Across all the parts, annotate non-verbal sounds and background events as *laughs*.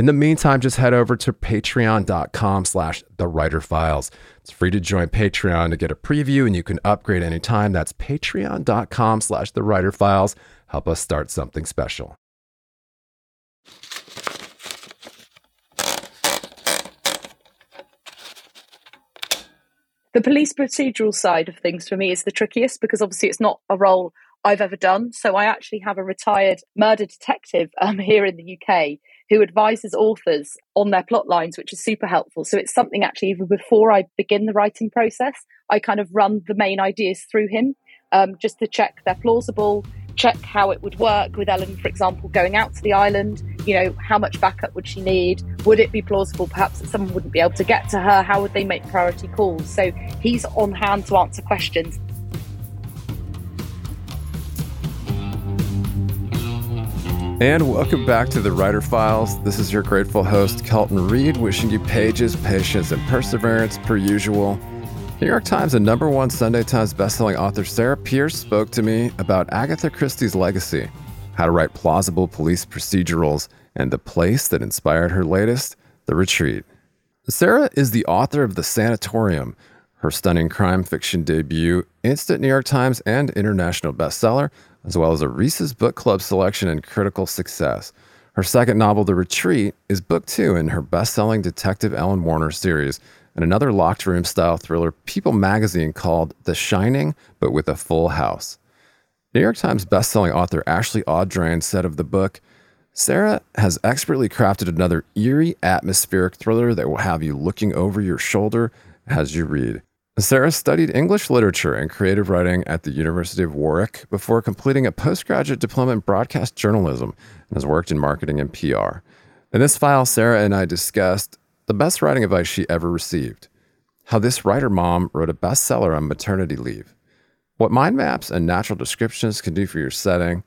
In the meantime, just head over to patreon.com slash the writer files. It's free to join Patreon to get a preview and you can upgrade anytime. That's patreon.com slash the writer files. Help us start something special. The police procedural side of things for me is the trickiest because obviously it's not a role I've ever done. So I actually have a retired murder detective um, *laughs* here in the UK who advises authors on their plot lines, which is super helpful. So it's something actually, even before I begin the writing process, I kind of run the main ideas through him um, just to check they're plausible, check how it would work with Elin, for example, going out to the island. You know, how much backup would she need? Would it be plausible perhaps that someone wouldn't be able to get to her? How would they make priority calls? So he's on hand to answer questions. And welcome back to the Writer Files. This is your grateful host, Kelton Reid, wishing you pages, patience, and perseverance per usual. New York Times and number one Sunday Times bestselling author Sarah Pearse spoke to me about Agatha Christie's legacy, how to write plausible police procedurals, and the place that inspired her latest, The Retreat. Sarah is the author of The Sanatorium, her stunning crime fiction debut, instant New York Times and international bestseller, as well as a Reese's Book Club selection and critical success. Her second novel, The Retreat, is book two in her best selling Detective Elin Warner series, and another locked room style thriller, People magazine, called The Shining, but with a full house. New York Times bestselling author Ashley Audrain said of the book, Sarah has expertly crafted another eerie, atmospheric thriller that will have you looking over your shoulder as you read. Sarah studied English literature and creative writing at the University of Warwick before completing a postgraduate diploma in broadcast journalism and has worked in marketing and PR. In this file, Sarah and I discussed the best writing advice she ever received, how this writer mom wrote a bestseller on maternity leave, what mind maps and natural descriptions can do for your setting,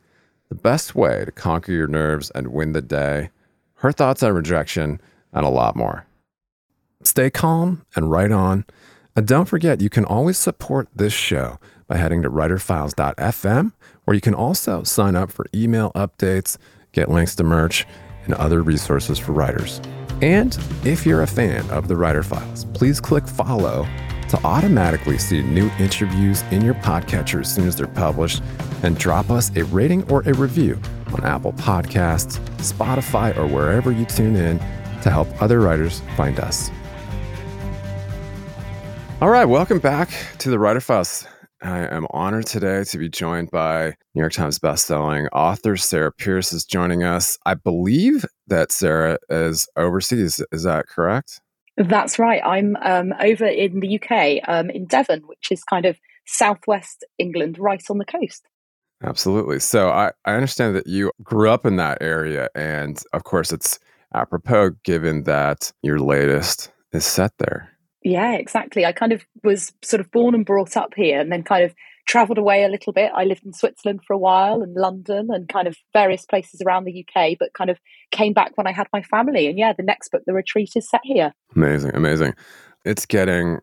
the best way to conquer your nerves and win the day, her thoughts on rejection, and a lot more. Stay calm and write on. And don't forget, you can always support this show by heading to writerfiles.fm, where you can also sign up for email updates, get links to merch, and other resources for writers. And if you're a fan of the Writer Files, please click follow to automatically see new interviews in your podcatcher as soon as they're published, and drop us a rating or a review on Apple Podcasts, Spotify, or wherever you tune in to help other writers find us. All right, welcome back to the Writer Files. I am honored today to be joined by New York Times bestselling author Sarah Pearse is joining us. I believe that Sarah is overseas. Is that correct? That's right. I'm um, over in the UK, um, in Devon, which is kind of southwest England, right on the coast. Absolutely. So I, I understand that you grew up in that area. And of course, it's apropos given that your latest is set there. Yeah, exactly. I kind of was sort of born and brought up here and then kind of traveled away a little bit. I lived in Switzerland for a while and London and kind of various places around the UK, but kind of came back when I had my family. And yeah, the next book, The Retreat, is set here. Amazing, amazing. It's getting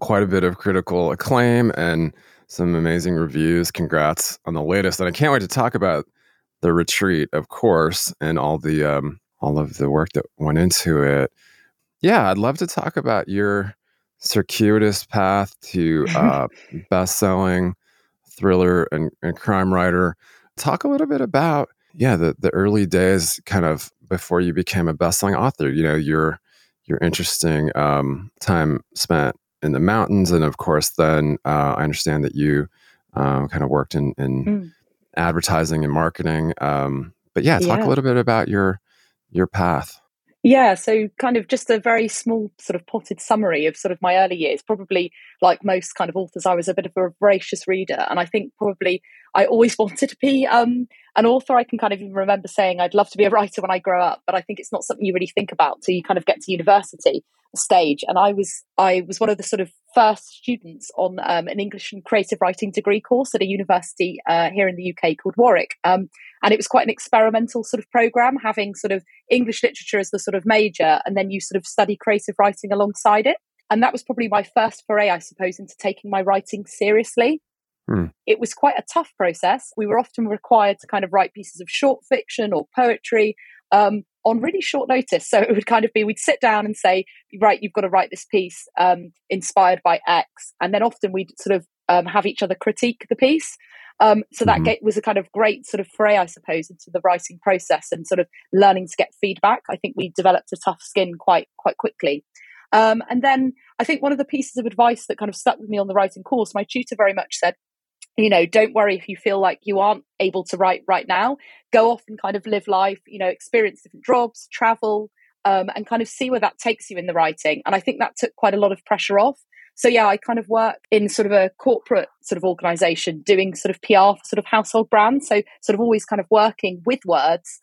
quite a bit of critical acclaim and some amazing reviews. Congrats on the latest. And I can't wait to talk about The Retreat, of course, and all the um, all of the work that went into it. Yeah, I'd love to talk about your circuitous path to *laughs* uh, best-selling thriller and, and crime writer. Talk a little bit about yeah the the early days, kind of before you became a best-selling author. You know your your interesting um, time spent in the mountains, and of course, then uh, I understand that you um, kind of worked in, in mm. advertising and marketing. Um, but yeah, talk yeah. a little bit about your your path. Yeah, so kind of just a very small sort of potted summary of sort of my early years. Probably like most kind of authors, I was a bit of a voracious reader, and I think probably I always *laughs* wanted to be um, an author. I can kind of even remember saying I'd love to be a writer when I grow up, but I think it's not something you really think about till you kind of get to university stage. And I was I was one of the sort of first students on um, an English and creative writing degree course at a university uh, here in the UK called Warwick. Um, and it was quite an experimental sort of program, having sort of English literature as the sort of major, and then you sort of study creative writing alongside it. And that was probably my first foray, I suppose, into taking my writing seriously. Hmm. It was quite a tough process. We were often required to kind of write pieces of short fiction or poetry um, on really short notice. So it would kind of be we'd sit down and say, right, you've got to write this piece um, inspired by X. And then often we'd sort of um, have each other critique the piece. Um, so that mm-hmm. was a kind of great sort of fray, I suppose, into the writing process and sort of learning to get feedback. I think we developed a tough skin quite quite quickly. Um, and then I think one of the pieces of advice that kind of stuck with me on the writing course, my tutor very much said, you know don't worry if you feel like you aren't able to write right now. Go off and kind of live life you know experience different jobs travel um, and kind of see where that takes you in the writing. And i think that took quite a lot of pressure off. So yeah i kind of work in sort of a corporate sort of organization doing sort of pr for sort of household brands. So sort of always kind of working with words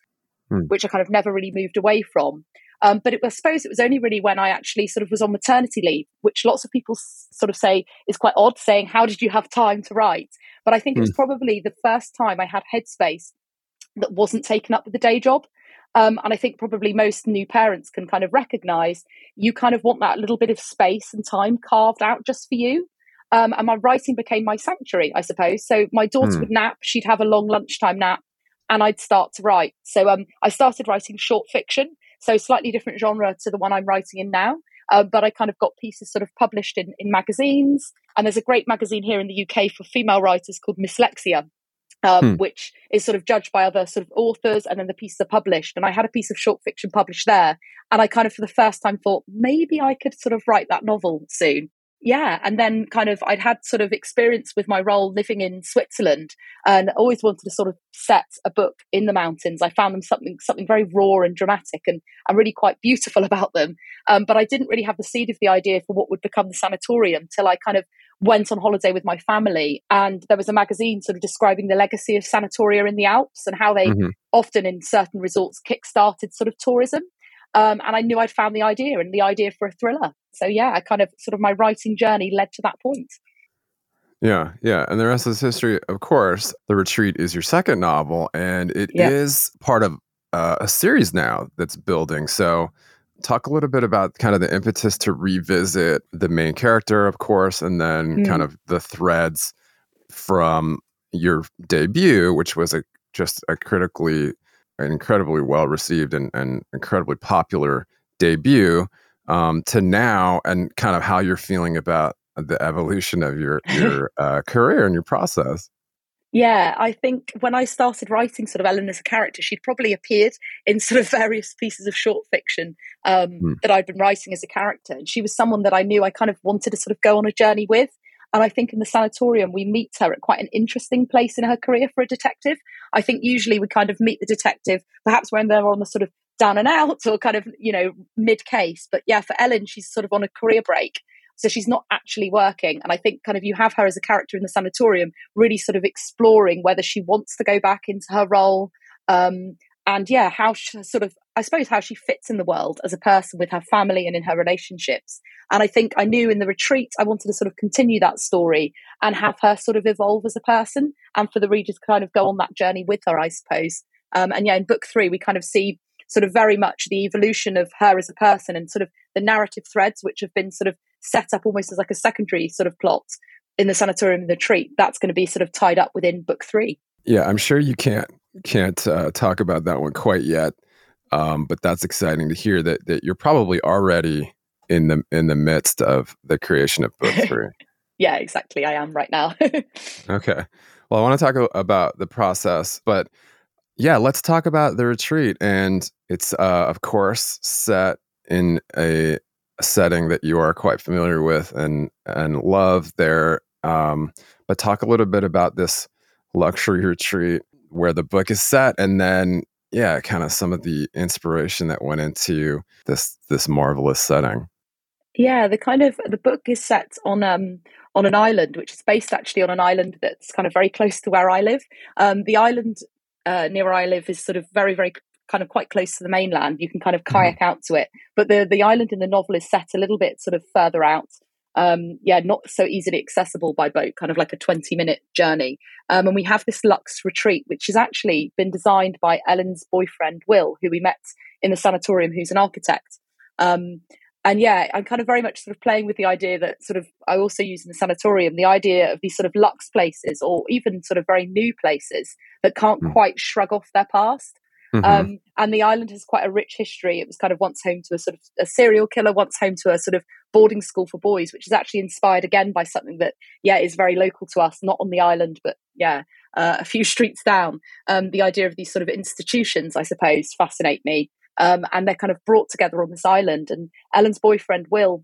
hmm. which i kind of never really moved away from um, but it, I suppose it was only really when I actually sort of was on maternity leave, which lots of people s- sort of say is quite odd, saying, How did you have time to write? But I think mm. it was hmm. probably the first time I had headspace that wasn't taken up with the day job. Um, and I think probably most new parents can kind of recognize you kind of want that little bit of space and time carved out just for you. Um, and my writing became my sanctuary, I suppose. So my daughter mm. would nap, she'd have a long lunchtime nap, and I'd start to write. So um, I started writing short fiction. So slightly different genre to the one I'm writing in now. Uh, but I kind of got pieces sort of published in, in magazines. And there's a great magazine here in the UK for female writers called Mslexia, um, hmm. which is sort of judged by other sort of authors, and then the pieces are published. And I had a piece of short fiction published there, and I kind of for the first time thought maybe I could sort of write that novel soon yeah and then kind of i'd had sort of experience with my role living in switzerland and always wanted to sort of set a book in the mountains. I found them something something very raw and dramatic and, and really quite beautiful *laughs* about them. Um, but i didn't really have the seed of the idea for what would become the sanatorium till i kind of went on holiday with my family. And there was a magazine sort of describing the legacy of sanatoria in the alps and how they mm-hmm. often in certain resorts kick-started sort of tourism um, and I knew I'd found the idea and the idea for a thriller. So yeah, I kind of sort of my writing journey led to that point. Yeah, yeah. And the rest is history, of course. The Retreat is your second novel, and it yeah. is part of uh, a series now that's building. So, talk a little bit about kind of the impetus to revisit the main character, of course, and then mm. kind of the threads from your debut, which was a just a critically an incredibly well received and, and incredibly popular debut um, to now and kind of how you're feeling about the evolution of your your *laughs* uh, career and your process. Yeah, I think when I started writing sort of Elin as a character, she'd probably appeared in sort of *laughs* various pieces of short fiction um, hmm. that I'd been writing as a character. And she was someone that I knew I kind of wanted to sort of go on a journey with. And I think in the sanatorium, we meet her at quite an interesting place in her career for a detective. I think usually we kind of meet the detective perhaps when they're on the sort of down and out or kind of, you know, mid case. But yeah, for Elin, she's sort of on a career break. So she's not actually working. And I think kind of you have her as a character in the sanatorium, really sort of exploring whether she wants to go back into her role. Um, and yeah, how she, sort of, I suppose, how she fits in the world as a person with her family and in her relationships. And I think I knew in the retreat, I wanted to sort of continue that story and have her sort of evolve as a person and for the reader to kind of go on that journey with her, I suppose. Um, and yeah, in book three, we kind of see sort of very much the evolution of her as a person and sort of the narrative threads, which have been sort of set up almost as like a secondary sort of plot in the sanatorium the retreat. That's going to be sort of tied up within book three. Yeah, I'm sure you can't can't uh, talk about that one quite yet, um, but that's exciting to hear that that you're probably already in the in the midst of the creation of book three. *laughs* yeah, exactly. I am right now. *laughs* okay. Well, I want to talk about the process, but yeah, let's talk about the retreat. And it's, uh, of course, set in a, setting that you are quite familiar with and and love there. Um, but talk a little bit about this luxury retreat where the book is set, and then yeah, kind of some of the inspiration that went into this this marvelous setting. Yeah, the kind of the book is set on um on an island, which is based actually on an island that's kind of very close to where I live. Um, the island uh, near where I live is sort of very very kind of quite close to the mainland. You can kind of mm-hmm. kayak mm-hmm. out to it, but the the island in the novel is set a little bit sort of further out. Um, yeah, not so easily accessible by boat, kind of like a 20 minute journey. Um, and we have this Lux retreat, which has actually been designed by Elin's boyfriend, Will, who we met in the sanatorium, who's an architect. Um, and yeah, I'm kind of very much sort of playing with the idea that sort of I also use in the sanatorium the idea of these sort of lux places or even sort of very new places that can't mm. quite shrug off their past. Mm-hmm. Um, and the island has quite a rich history. It was kind of once home to a sort of a serial killer, once home to a sort of boarding school for boys, which is actually inspired again by something that, yeah, is very local to us, not on the island, but yeah, uh, a few *laughs* streets down. Um, the idea of these sort of institutions, I suppose, fascinate me. Um, and they're kind of brought together on this island. And Elin's boyfriend, Will,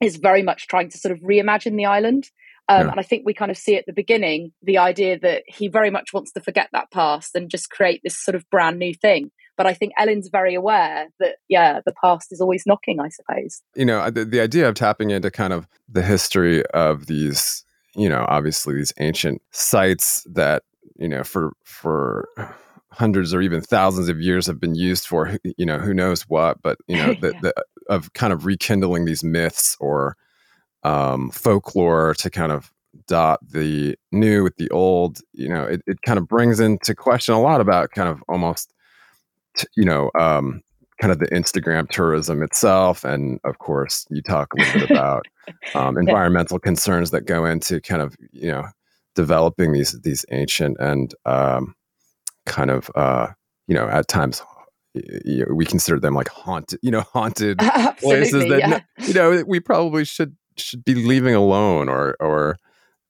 is very much trying to sort of reimagine the island. Um, yeah. And I think we kind of see at the beginning the idea that he very much wants to forget that past and just create this sort of brand new thing. But I think Elin's very aware that, yeah, the past is always knocking, I suppose. You know, the, the idea of tapping into kind of the history of these, you know, obviously these ancient sites that, you know, for, for, hundreds or even thousands of years have been used for you know who knows what but you know *laughs* the, yeah. the, of kind of rekindling these myths or um, folklore to kind of dot the new with the old you know it, it kind of brings into question a lot about kind of almost you know um, kind of the instagram tourism itself and of course you talk a little bit *laughs* about um, environmental yeah. concerns that go into kind of you know developing these these ancient and um, kind of uh, you know at times we consider them like haunted you know *laughs* haunted *laughs* places that yeah. you know we probably should should be leaving alone or or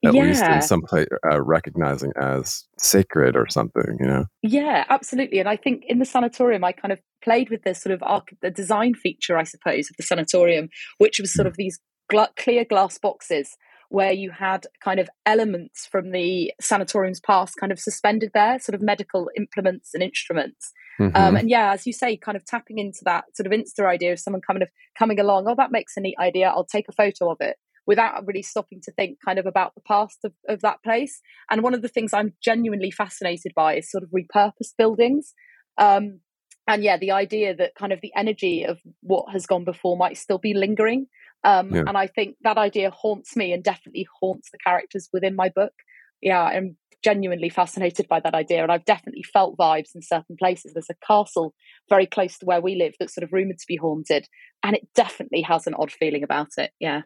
at yeah. least in some place uh, recognizing as sacred or something you know yeah absolutely and i think in the sanatorium i kind of played with this sort of arc- the design feature i suppose of the sanatorium which was sort mm. of these gl- clear glass boxes where you had kind of elements from the sanatorium's past kind of suspended there, sort of medical implements and instruments. Mm-hmm. Um, and yeah, as you say, kind of tapping into that sort of Insta idea of someone kind of coming along, oh, that makes a neat idea. I'll take a photo of it without really stopping to think kind of about the past of, of that place. And one of the things I'm genuinely fascinated by is sort of repurposed buildings. Um, and yeah, the idea that kind of the energy of what has gone before might still be lingering. Um, yeah. And I think that idea haunts me and definitely haunts the characters within my book. Yeah, I'm genuinely fascinated by that idea. And I've definitely felt vibes in certain places. There's a castle very close to where we live that's sort of rumored to be haunted. And it definitely has an odd feeling about it. Yeah.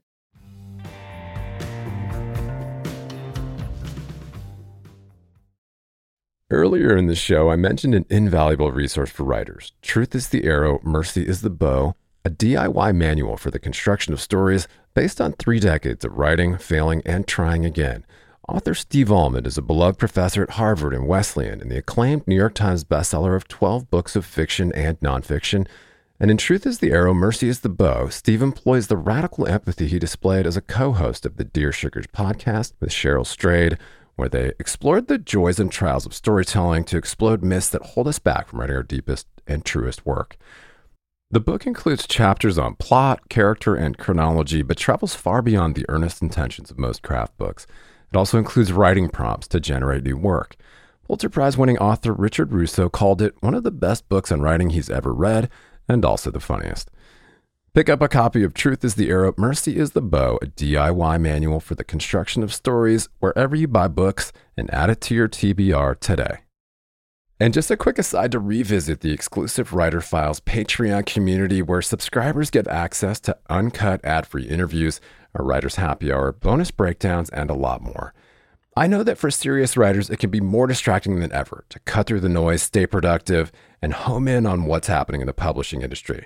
Earlier in the show, I mentioned an invaluable resource for writers Truth is the Arrow, Mercy is the Bow a DIY manual for the construction of stories based on three decades of writing, failing, and trying again. Author Steve Almond is a beloved professor at Harvard and Wesleyan and the acclaimed New York Times bestseller of 12 books of fiction and nonfiction. And in Truth is the Arrow, Mercy is the Bow, Steve employs the radical empathy he displayed as a co host of the Dear Sugars podcast with Cheryl Strayed, where they explored the joys and trials of storytelling to explode myths that hold us back from writing our deepest and truest work. The book includes chapters on plot, character, and chronology, but travels far beyond the earnest intentions of most craft books. It also includes writing prompts to generate new work. Pulitzer Prize winning author Richard Russo called it one of the best books on writing he's ever read, and also the funniest. Pick up a copy of Truth is the Arrow, Mercy is the Bow, a DIY manual for the construction of stories, wherever you buy books, and add it to your TBR today. And just a quick aside to revisit the exclusive Writer Files Patreon community where subscribers get access to uncut ad free interviews, a writer's happy hour, bonus breakdowns, and a lot more. I know that for serious writers, it can be more distracting than ever to cut through the noise, stay productive, and home in on what's happening in the publishing industry.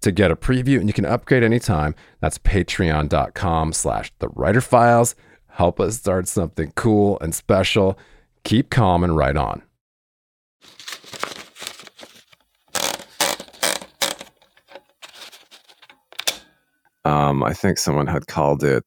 to get a preview and you can upgrade anytime. That's patreon.com slash the writer files. Help us start something cool and special. Keep calm and write on. Um, I think someone had called it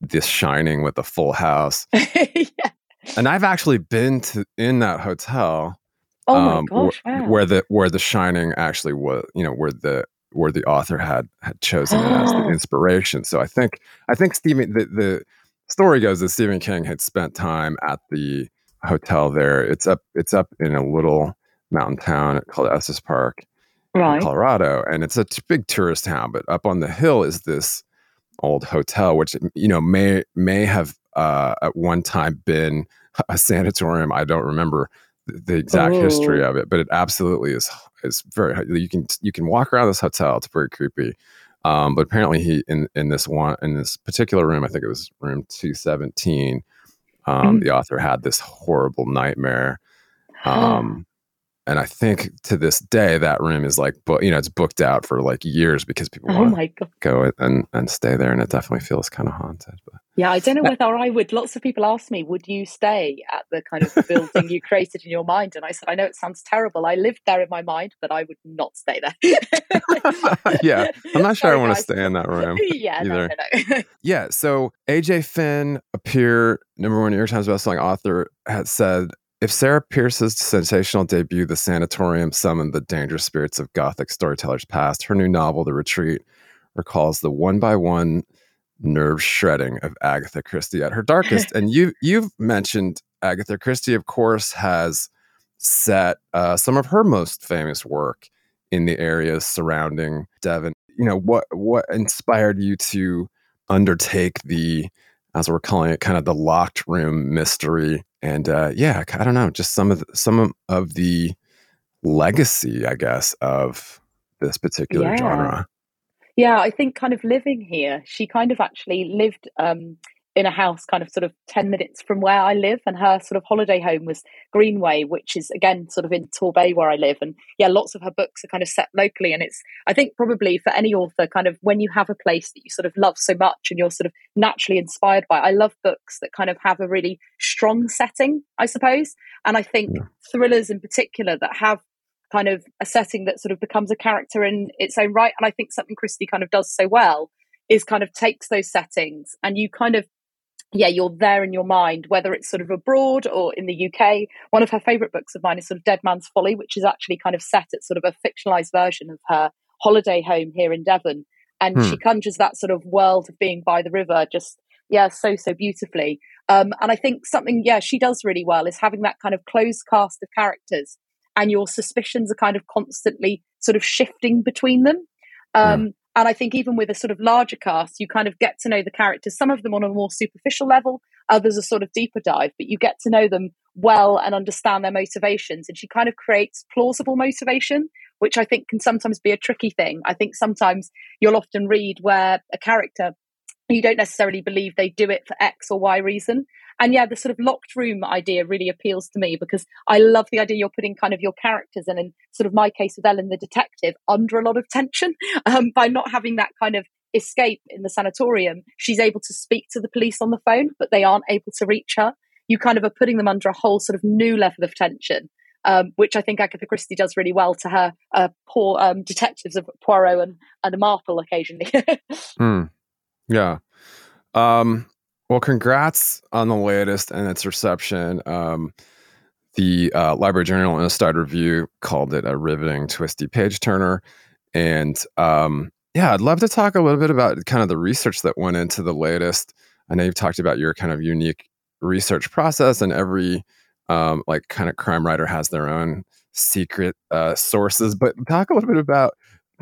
"The Shining" with a full house. *laughs* yeah. And I've actually been to in that hotel. Oh um, my gosh! Wow. Where the where the Shining actually was, you know, where the where the author had had chosen it as the *gasps* inspiration. So I think I think Stephen the, the story goes that Stephen King had spent time at the hotel there. It's up it's up in a little mountain town called Estes Park, right. Colorado, and it's a t- big tourist town. But up on the hill is this old hotel, which you know may may have uh, at one time been *laughs* a sanatorium. I don't remember the, exact Ooh. history of it, but it absolutely is is very. You can you can walk around this hotel. It's very creepy. Um, but apparently, he in in this one in this particular room, I think it was room two seventeen. Um, mm. The author had this horrible nightmare. Um, and I think to this day that room is like, but you know, it's booked out for like years because people oh want to go and and stay there, and it definitely feels kind of haunted. But yeah, I don't know whether I would. Lots of people ask me, "Would you stay at the kind of building you *laughs* created in your mind?" And I said, "I know it sounds terrible. I lived there in my mind, but I would not stay there." *laughs* yeah, I'm not *laughs* sure Sorry, I want to stay in that room. yeah, either. No, no, no. yeah. So AJ Finn, a peer number one New York Times bestselling author, had said if Sarah Pearse's sensational debut, The Sanatorium, summoned the dangerous spirits of Gothic storytellers past, her new novel, The Retreat, recalls the one by one nerve shredding of Agatha Christie at her darkest. and you you've mentioned Agatha Christie, of course, has set uh, some of her most famous work in the areas surrounding Devon. You know what what inspired you to undertake the as we're calling it, kind of the locked room mystery. And uh, yeah, I don't know, just some of the, some of the legacy, I guess, of this particular yeah. genre. Yeah, I think kind of living here, she kind of actually lived um, in a house kind of sort of 10 minutes from where I live. And her sort of holiday home was Greenway, which is again sort of in Torbay where I live. And yeah, lots of her books are kind of set locally. And it's, I think probably for any author, kind of when you have a place that you sort of love so much and you're sort of naturally inspired by, I love books that kind of have a really strong setting, I suppose. And I think thrillers in particular that have kind of a setting that sort of becomes a character in its own right. And I think something Christie kind of does so well is kind of takes those settings and you kind of yeah, you're there in your mind, whether it's sort of abroad or in the UK. One of her favorite books of mine is sort of Dead Man's Folly, which is actually kind of set at sort of a fictionalized version of her holiday home here in Devon. And hmm. she conjures that sort of world of being by the river just, yeah, so, so beautifully. Um, and I think something, yeah, she does really well is having that kind of closed cast of characters and your suspicions are kind of constantly sort of shifting between them. Um, and I think even with a sort of larger cast, you kind of get to know the characters, some of them on a more superficial level, others a sort of deeper dive, but you get to know them well and understand their motivations. And she kind of creates plausible motivation, which I think can sometimes be a tricky thing. I think sometimes you'll often read where a character you don't necessarily believe they do it for X or Y reason. And yeah, the sort of locked room idea really appeals to me because I love the idea you're putting kind of your characters and in sort of my case with Elin the detective under a lot of tension *laughs* um, by not having that kind of escape in the sanatorium. She's able to speak to the police on the phone, but they aren't able to reach her. You kind of are putting them under a whole sort of new level of tension. Um, which I think Agatha Christie does really well to her uh, poor um, detectives of Poirot and, and Marple occasionally. *laughs* mm. Yeah. Um, well, congrats on the latest and its reception. Um, the uh, Library Journal Inside Review called it a riveting, twisty page turner. And um, yeah, I'd love to talk a little bit about kind of the research that went into the latest. I know you've talked about your kind of unique research process, and every um, like kind of crime writer has their own secret uh, sources. But talk a little bit about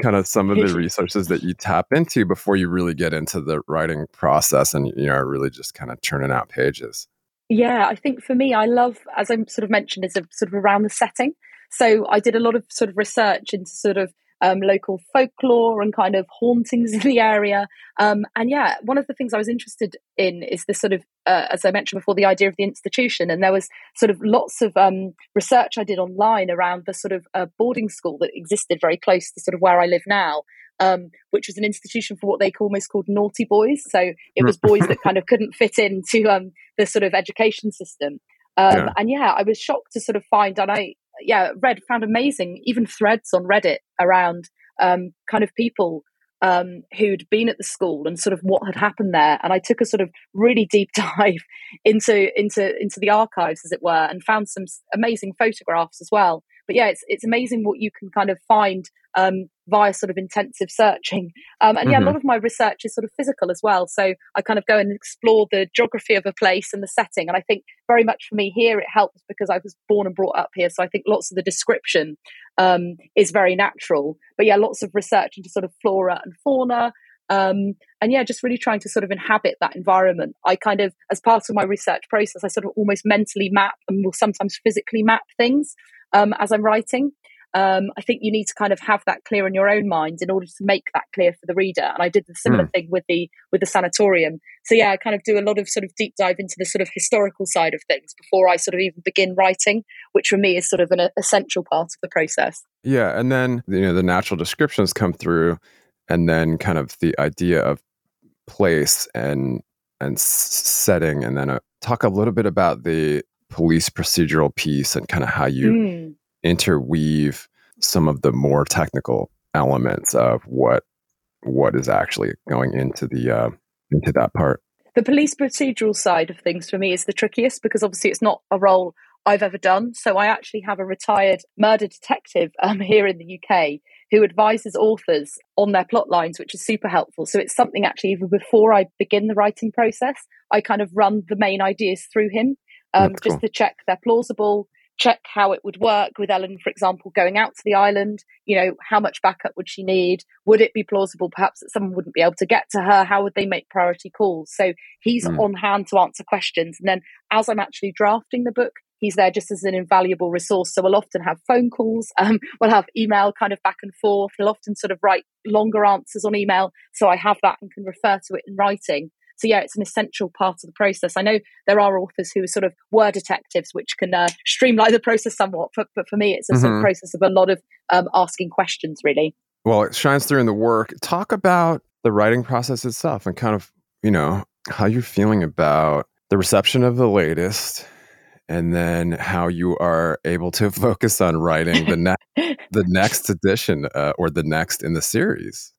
kind of some of the resources that you tap into before you really get into the writing process and you know really just kind of churning out pages. Yeah i think for me i love as i sort of mentioned is a sort of around the setting. So i did a lot of sort of research into sort of um, local folklore and kind of hauntings in the area. Um, and yeah, one of the things I was interested in is the sort of, uh, as I mentioned before, the idea of the institution. And there was sort of lots of um, research I did online around the sort of uh, boarding school that existed very close to sort of where I live now. Um, which was an institution for what they almost called naughty boys. So it was boys that kind of couldn't fit into um, the sort of education system. Um, yeah. And yeah, I was shocked to sort of find, and I yeah read found amazing even threads on Reddit around um, kind of people um, who'd been at the school and sort of what had happened there. And I took a sort of really deep *laughs* dive into into into the archives, as it were, and found some amazing photographs as well. But yeah, it's it's amazing what you can kind of find um, via sort of intensive searching. Um, and yeah, mm-hmm. a lot of my research is sort of physical as well. So I kind of go and explore the geography of a place and the setting. And I think very much for me here, it helps because I was born and brought up here. So I think lots of the description um, is very natural. But yeah, lots of research into sort of flora and fauna. Um, and yeah, just really trying to sort of inhabit that environment. I kind of, as part of my research process, I sort of almost mentally map and will sometimes physically map things um, as I'm writing um, I think you need to kind of have that clear in your own mind in order to make that clear for the reader. And I did the similar mm. thing with the with the sanatorium. So yeah, I kind of do a lot of sort of deep dive into the sort of historical side of things before I sort of even begin writing, which for me is sort of an essential part of the process. Yeah, and then you know the natural descriptions come through, and then kind of the idea of place and and setting, and then uh, talk a little bit about the police procedural piece and kind of how you. Mm interweave some of the more technical elements of what what is actually going into the uh, into that part. The police procedural side of things for me is the trickiest because obviously it's not a role I've ever done. So I actually have a retired murder detective um, here in the UK who advises authors on their plot lines, which is super helpful. So it's something actually even before I begin the writing process, I kind of run the main ideas through him um, just to check they're plausible, check how it would work with Elin, for example, going out to the island. You know, how much backup would she need? Would it be plausible perhaps that someone wouldn't be able to get to her? How would they make priority calls? So he's mm. on hand to answer questions. And then as I'm actually drafting the book, he's there just as an invaluable resource. So we'll often have phone calls, *laughs* um, we'll have email kind of back and forth. He'll often sort of write longer answers on email. So I have that and can refer to it in writing. So yeah, it's an essential part of the process. I know there are authors who are sort of word detectives, which can uh, streamline the process somewhat, but, but for me, it's a mm-hmm. sort of mm-hmm. process of a lot of um, asking questions, really. Well, it shines through in the work. Talk about the writing process itself and kind of, you know, how you're feeling about the reception of the latest and then how you are able to *laughs* focus on writing the next *laughs* the next edition uh, or the next in the series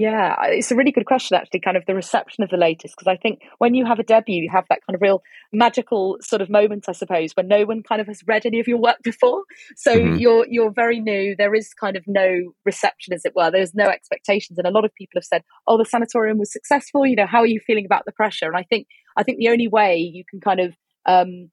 yeah, it's a really good question, actually, kind of the reception of the latest. Because I think when you have a debut, you have that kind of real magical sort of moment, I suppose, when no one kind of has read any of your work before. So mm-hmm. you're you're very new. There is kind of no reception, as it were. There's no expectations, and a lot of people have said, "Oh, the sanatorium was successful." You know, how are you feeling about the pressure? And I think I think the only way you can kind of um,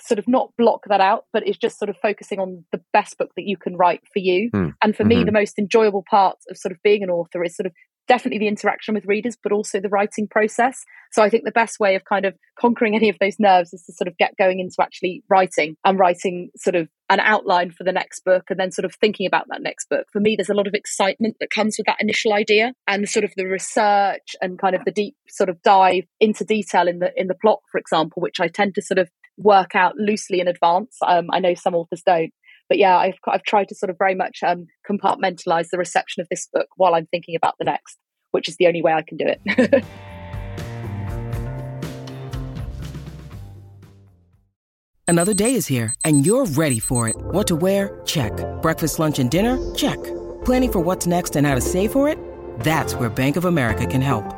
sort of not block that out, but it's just sort of focusing on the best book that you can write for you. Mm. And for mm-hmm. me, the most enjoyable part of sort of being an author is sort of definitely the interaction with readers, but also the writing process. So I think the best way of kind of conquering any of those nerves is to sort of get going into actually writing and writing sort of an outline for the next book and then sort of thinking about that next book. For me, there's a lot of excitement that comes with that initial idea and sort of the research and kind of the deep sort of dive into detail in the in the plot, for example, which I tend to sort of work out loosely in advance. Um, I know some authors don't. But yeah, I've, I've tried to sort of very much um, compartmentalize the reception of this book while I'm thinking about the next, which is the only way I can do it. *laughs* Another day is here, and you're ready for it. What to wear? Check. Breakfast, lunch, and dinner? Check. Planning for what's next and how to save for it? That's where Bank of America can help.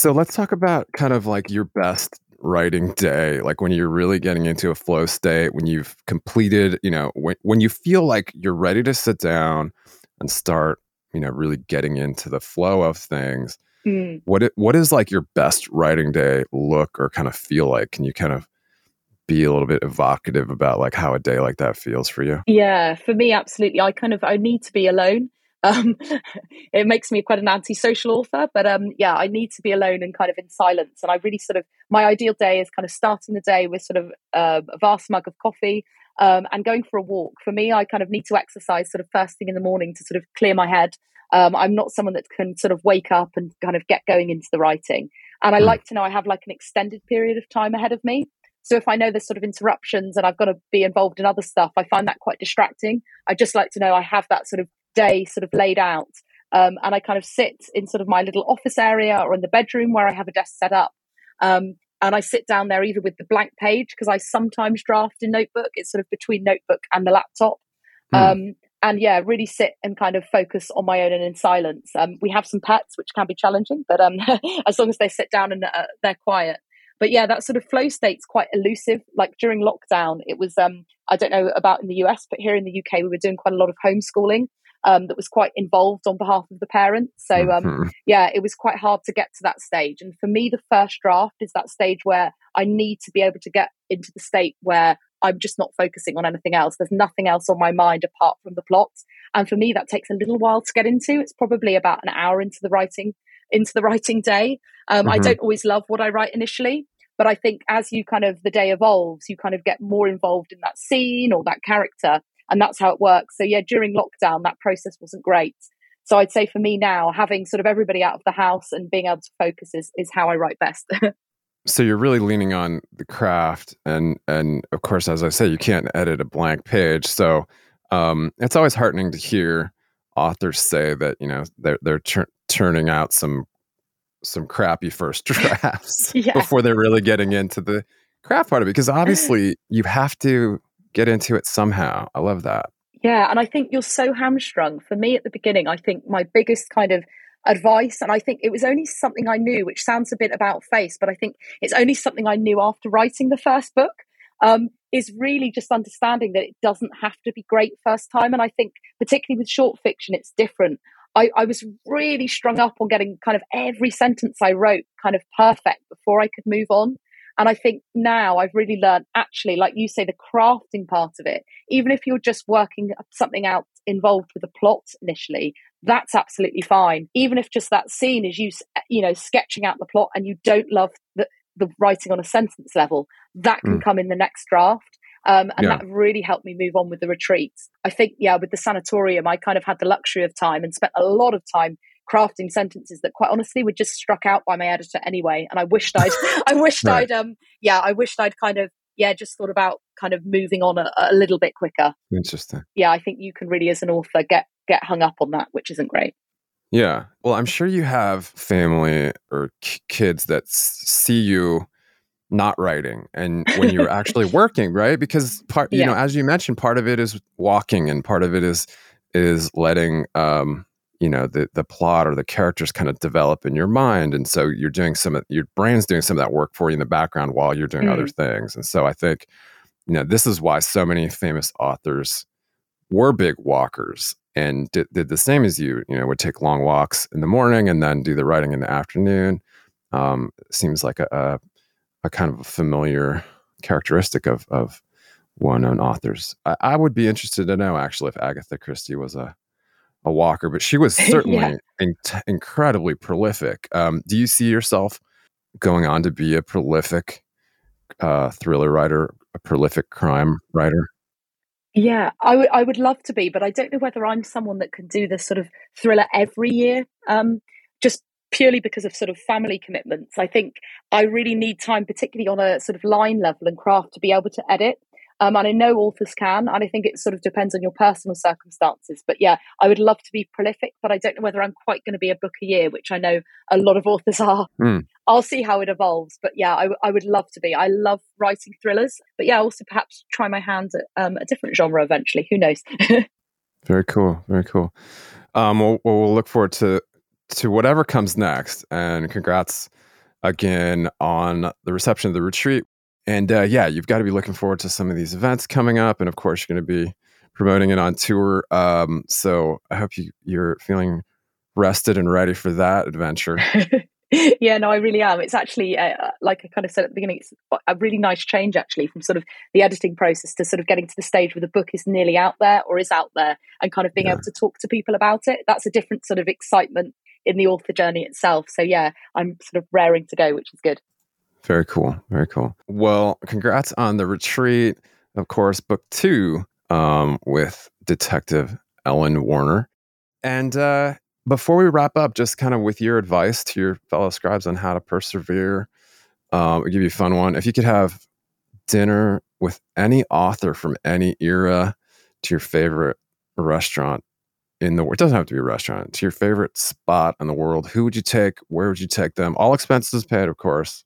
So let's talk about kind of like your best writing day, like when you're really getting into a flow state, when you've completed, you know, when, when you feel like you're ready to sit down and start, you know, really getting into the flow of things. Mm. What it, what is like your best writing day look or kind of feel like? Can you kind of be a little bit evocative about like how a day like that feels for you? Yeah, for me, absolutely. I kind of I need to be alone. Um, *laughs* it makes me quite an antisocial author, but um, yeah, I need to be alone and kind of in silence. And I really sort of my ideal day is kind of starting the day with sort of uh, a vast mug of coffee um, and going for a walk. For me, I kind of need to exercise sort of first thing in the morning to sort of clear my head. Um, I'm not someone that can sort of wake up and kind of get going into the writing. And I mm. like to know I have like an extended period of time ahead of me. So if I know there's sort of interruptions and I've got to be involved in other stuff, I find that quite distracting. I just like to know I have that sort of day sort of laid out. Um, and I kind of sit in sort of my little office area or in the bedroom where I have a desk set up. Um, and I sit down there either with the blank page because I sometimes draft in notebook. It's sort of between notebook and the laptop. Mm. Um, and yeah, really sit and kind of focus on my own and in silence. Um, we have some pets, which can be challenging, but um, *laughs* as long as they sit down and uh, they're quiet. But yeah, that sort of flow state's quite elusive. Like during lockdown, it was, um, I don't know about in the US, but here in the UK, we were doing quite a lot of homeschooling um, that was quite involved on behalf of the parents. So um, mm-hmm. yeah, it was quite hard to get to that stage. And for me, the first draft is that stage where I need to be able to get into the state where I'm just not focusing on anything else. There's nothing else on my mind apart from the plot. And for me, that takes a little while to get into. It's probably about an hour into the writing into the *laughs* writing day. Um, mm-hmm. I don't always love what I write initially, but I think as you kind of the day evolves, you kind of get more involved in that scene or that character, and that's how it works. So yeah, during lockdown, that process wasn't great. So I'd say for me now, having sort of everybody out of the house and being able to focus is is how I write best. *laughs* so you're really leaning on the craft, and and of course, as I say, you can't edit a blank page. So um, it's always heartening to hear authors say that you know they're they're turning out some some crappy first *laughs* drafts *laughs* yeah. before they're really getting into the craft part of it because obviously you have to get into it somehow. I love that. Yeah, and I think you're so hamstrung. For me at the beginning, I think my biggest kind of advice, and I think it was only something I knew, which sounds a bit about face, but I think it's only something I knew after writing the first book. Um, is really just understanding that it doesn't have to be great first time. And I think, particularly with short fiction, it's different. I, I was really strung up on getting kind of every sentence I wrote kind of perfect before I could move on. And I think now I've really learned actually, like you say, the crafting part of it, even if you're just working something out involved with a plot initially, that's absolutely fine. Even if just that scene is you, you know, sketching out the plot and you don't love the, the writing on a sentence level, that can mm. come in the next draft. Um, and yeah. that really helped me move on with the retreats. I think, yeah, with the sanatorium, I kind of had the luxury of time and spent a lot of time crafting sentences that quite honestly were just struck out by my editor anyway. And I wished I'd, *laughs* I wished right. I'd, um, yeah, I wished I'd kind of, yeah, just thought about kind of moving on a, a little bit quicker. Interesting. Yeah, I think you can really, as an author, get get hung up on that, which isn't great. Yeah. Well, I'm sure you have family or k- kids that s- see you not writing and when you're *laughs* actually working, right? Because part, you yeah. know, as you mentioned, part of it is walking and part of it is is letting um you know the the plot or the characters kind of develop in your mind and so you're doing some of your brain's doing some of that work for you in the background while you're doing mm. other things and so i think you know this is why so many famous authors were big walkers and did, did the same as you you know would take long walks in the morning and then do the writing in the afternoon um, seems like a, a, a kind of a familiar characteristic of of well-known authors I, I would be interested to know actually if agatha christie was a a walker, but she was *laughs* certainly yeah. in- incredibly prolific. Um, do you see yourself going on to be a prolific uh, thriller writer, a prolific crime writer? Yeah, I would I would love to be, but I don't know whether I'm someone that can do this sort of thriller every year. Um, just purely because of sort of family commitments. I think I really need time, particularly on a sort of line level and craft, to be able to edit. Um, and I know authors can, and I think it sort of depends on your personal circumstances. But yeah, I would love to be prolific, but I don't know whether I'm quite going to be a book a year, which I know a lot of authors *laughs* are. Mm. I'll see how it evolves. But yeah, I, I, would love to be. I love writing thrillers, but yeah, also perhaps try my hand at um, a different genre eventually. Who knows? *laughs* very cool. Very cool. Um, we'll, we'll look forward to to whatever comes next, and congrats again on the reception of the retreat. And uh, yeah, you've got to be looking forward to some of these events coming up, and of course, you're going to be promoting it on tour. Um, so I hope you you're feeling rested and ready for that adventure. *laughs* yeah, no, I really am. It's actually, uh, uh, like I kind of said at the beginning, it's a really nice change actually from sort of the editing process to sort of getting to the stage where the book is nearly out there or is out there and kind of being yeah. able to talk to people about it. That's a different sort of excitement in the author journey itself. So yeah, I'm sort of raring to go, which is good. Very cool. Very cool. Well, congrats on the retreat. Of course, book two um, with Detective Elin Warner. And uh, before we wrap up, just kind of with your advice to your fellow scribes on how to persevere, um, I'll give you a fun one. If you could have dinner with any author from any era to your favorite restaurant in the world, it doesn't have to be a restaurant, to your favorite spot in the world, who would you take? Where would you take them? All expenses paid, of course.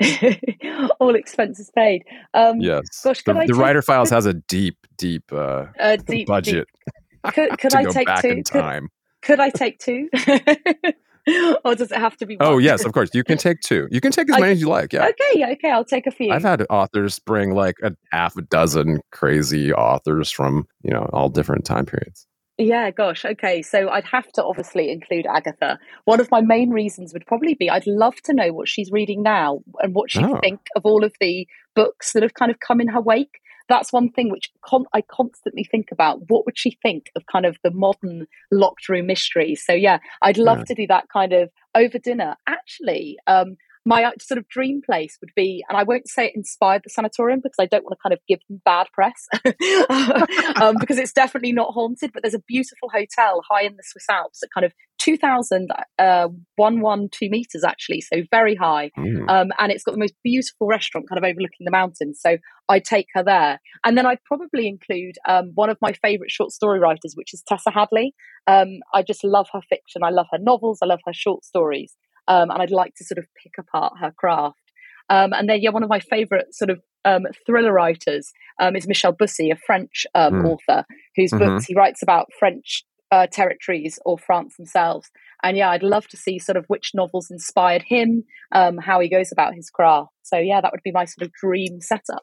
*laughs* all expenses paid. Um, yes. Gosh, the, the take, writer files could, has a deep, deep, uh, a deep budget. Deep. Could, *laughs* could I take two? Could, could, I take two? or does it have to be? Oh, one? Oh yes, of course. You can take two. You can take as many as you like. Yeah. Okay. Okay. I'll take a few. I've had authors bring like a half a dozen crazy authors from you know all different time periods. Yeah, gosh. Okay. So I'd have to obviously include Agatha. One of my main reasons would probably be I'd love to know what she's reading now and what she'd oh. think of all of the books that have kind of come in her wake. That's one thing which con- I constantly think about. What would she think of kind of the modern locked room mystery? So, yeah, I'd love yeah. to do that kind of over dinner. Actually, um, my sort of dream place would be, and I won't say it inspired the sanatorium because I don't want to kind of give them bad press, *laughs* um, because it's definitely not haunted. But there's a beautiful hotel high in the Swiss Alps at kind of 2,112 uh, meters, actually, so very high. Mm. Um, and it's got the most beautiful restaurant kind of overlooking the mountains. So I'd take her there. And then I'd probably include um, one of my favorite short story writers, which is Tessa Hadley. Um, I just love her fiction. I love her novels. I love her short stories um, and I'd like to sort of pick apart her craft. Um, and then, yeah, one of my favorite sort of um, thriller writers um, is Michel Bussy, a French mm. author whose mm-hmm. books he writes about French uh, territories or France themselves. And yeah, I'd love to see sort of which novels inspired him, um, how he goes about his craft. So yeah, that would be my sort of dream setup.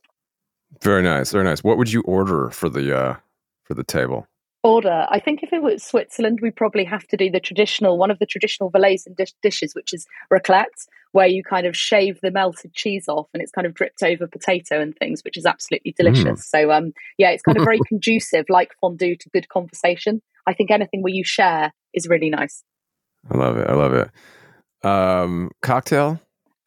Very nice, very nice. What would you order for the uh, for the table? Order. I think if it was Switzerland, we probably have to do the traditional, one of the traditional Valaisan dish, dishes, which is raclette, where you kind of shave the melted cheese off and it's kind of dripped over potato and things, which is absolutely delicious. Mm. So, um, yeah, it's kind of very *laughs* conducive, like fondue, to good conversation. I think anything where you share is really nice. I love it. I love it. Um, cocktail?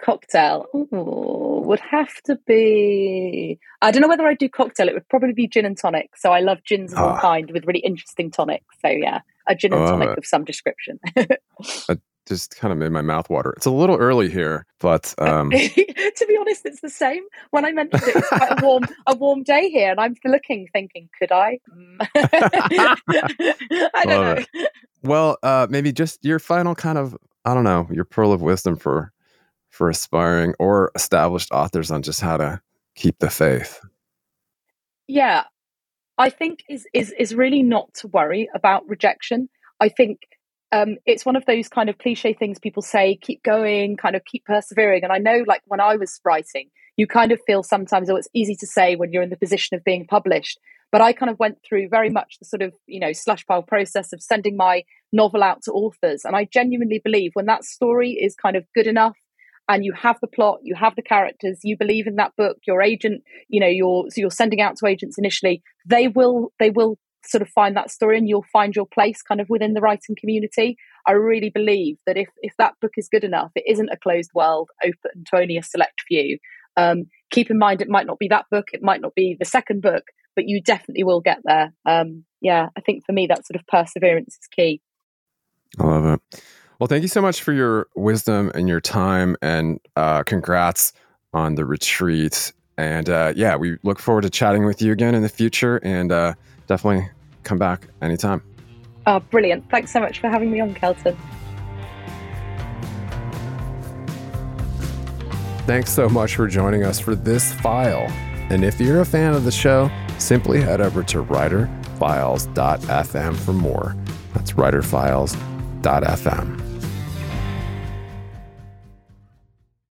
Cocktail. Ooh would have to be. I don't know whether I do cocktail. It would probably be gin and tonic. So I love gins of all ah. kind with really interesting tonics. So yeah, a gin and tonic it. of some description. *laughs* it just kind of made my mouth water. It's a little early here, but *laughs* um... to be honest, it's the same. When I mentioned it, it's quite a warm, a warm day here, and I'm looking, thinking, could I? *laughs* I don't Love know. It. Well, uh, maybe just your final kind of, I don't know, your pearl of wisdom for for aspiring or established authors on just how to keep the faith? Yeah, I think is is is really not to worry about rejection. I think um, it's one of those kind of cliche things people say: keep going, kind of keep persevering. And I know, like when I was writing, you kind of feel sometimes, oh, it's easy to say when you're in the position of being published. But I kind of went through very much the sort of you know slush pile process of sending my novel out to authors, and I genuinely believe when that story is kind of good enough and you have the plot, you have the characters, you believe in that book, your agent, you know, you're so you're sending out to agents initially, they will they will sort of find that story and you'll find your place kind of within the writing community. I really believe that if if that book is good enough, it isn't a closed world open to only a select few. Um, keep in mind it might not be that book, it might not be the second book, but you definitely will get there. Um, yeah, I think for me that sort of perseverance is key. I love it. Well, thank you so much for your wisdom and your time, and uh, congrats on the retreat. And uh, yeah, we look forward to chatting with you again in the future and uh, definitely come back anytime. Oh, brilliant. Thanks so much for having me on, Kelton. Thanks so much for joining us for this file. And if you're a fan of the show, simply head over to writerfiles.fm for more. That's writerfiles.fm.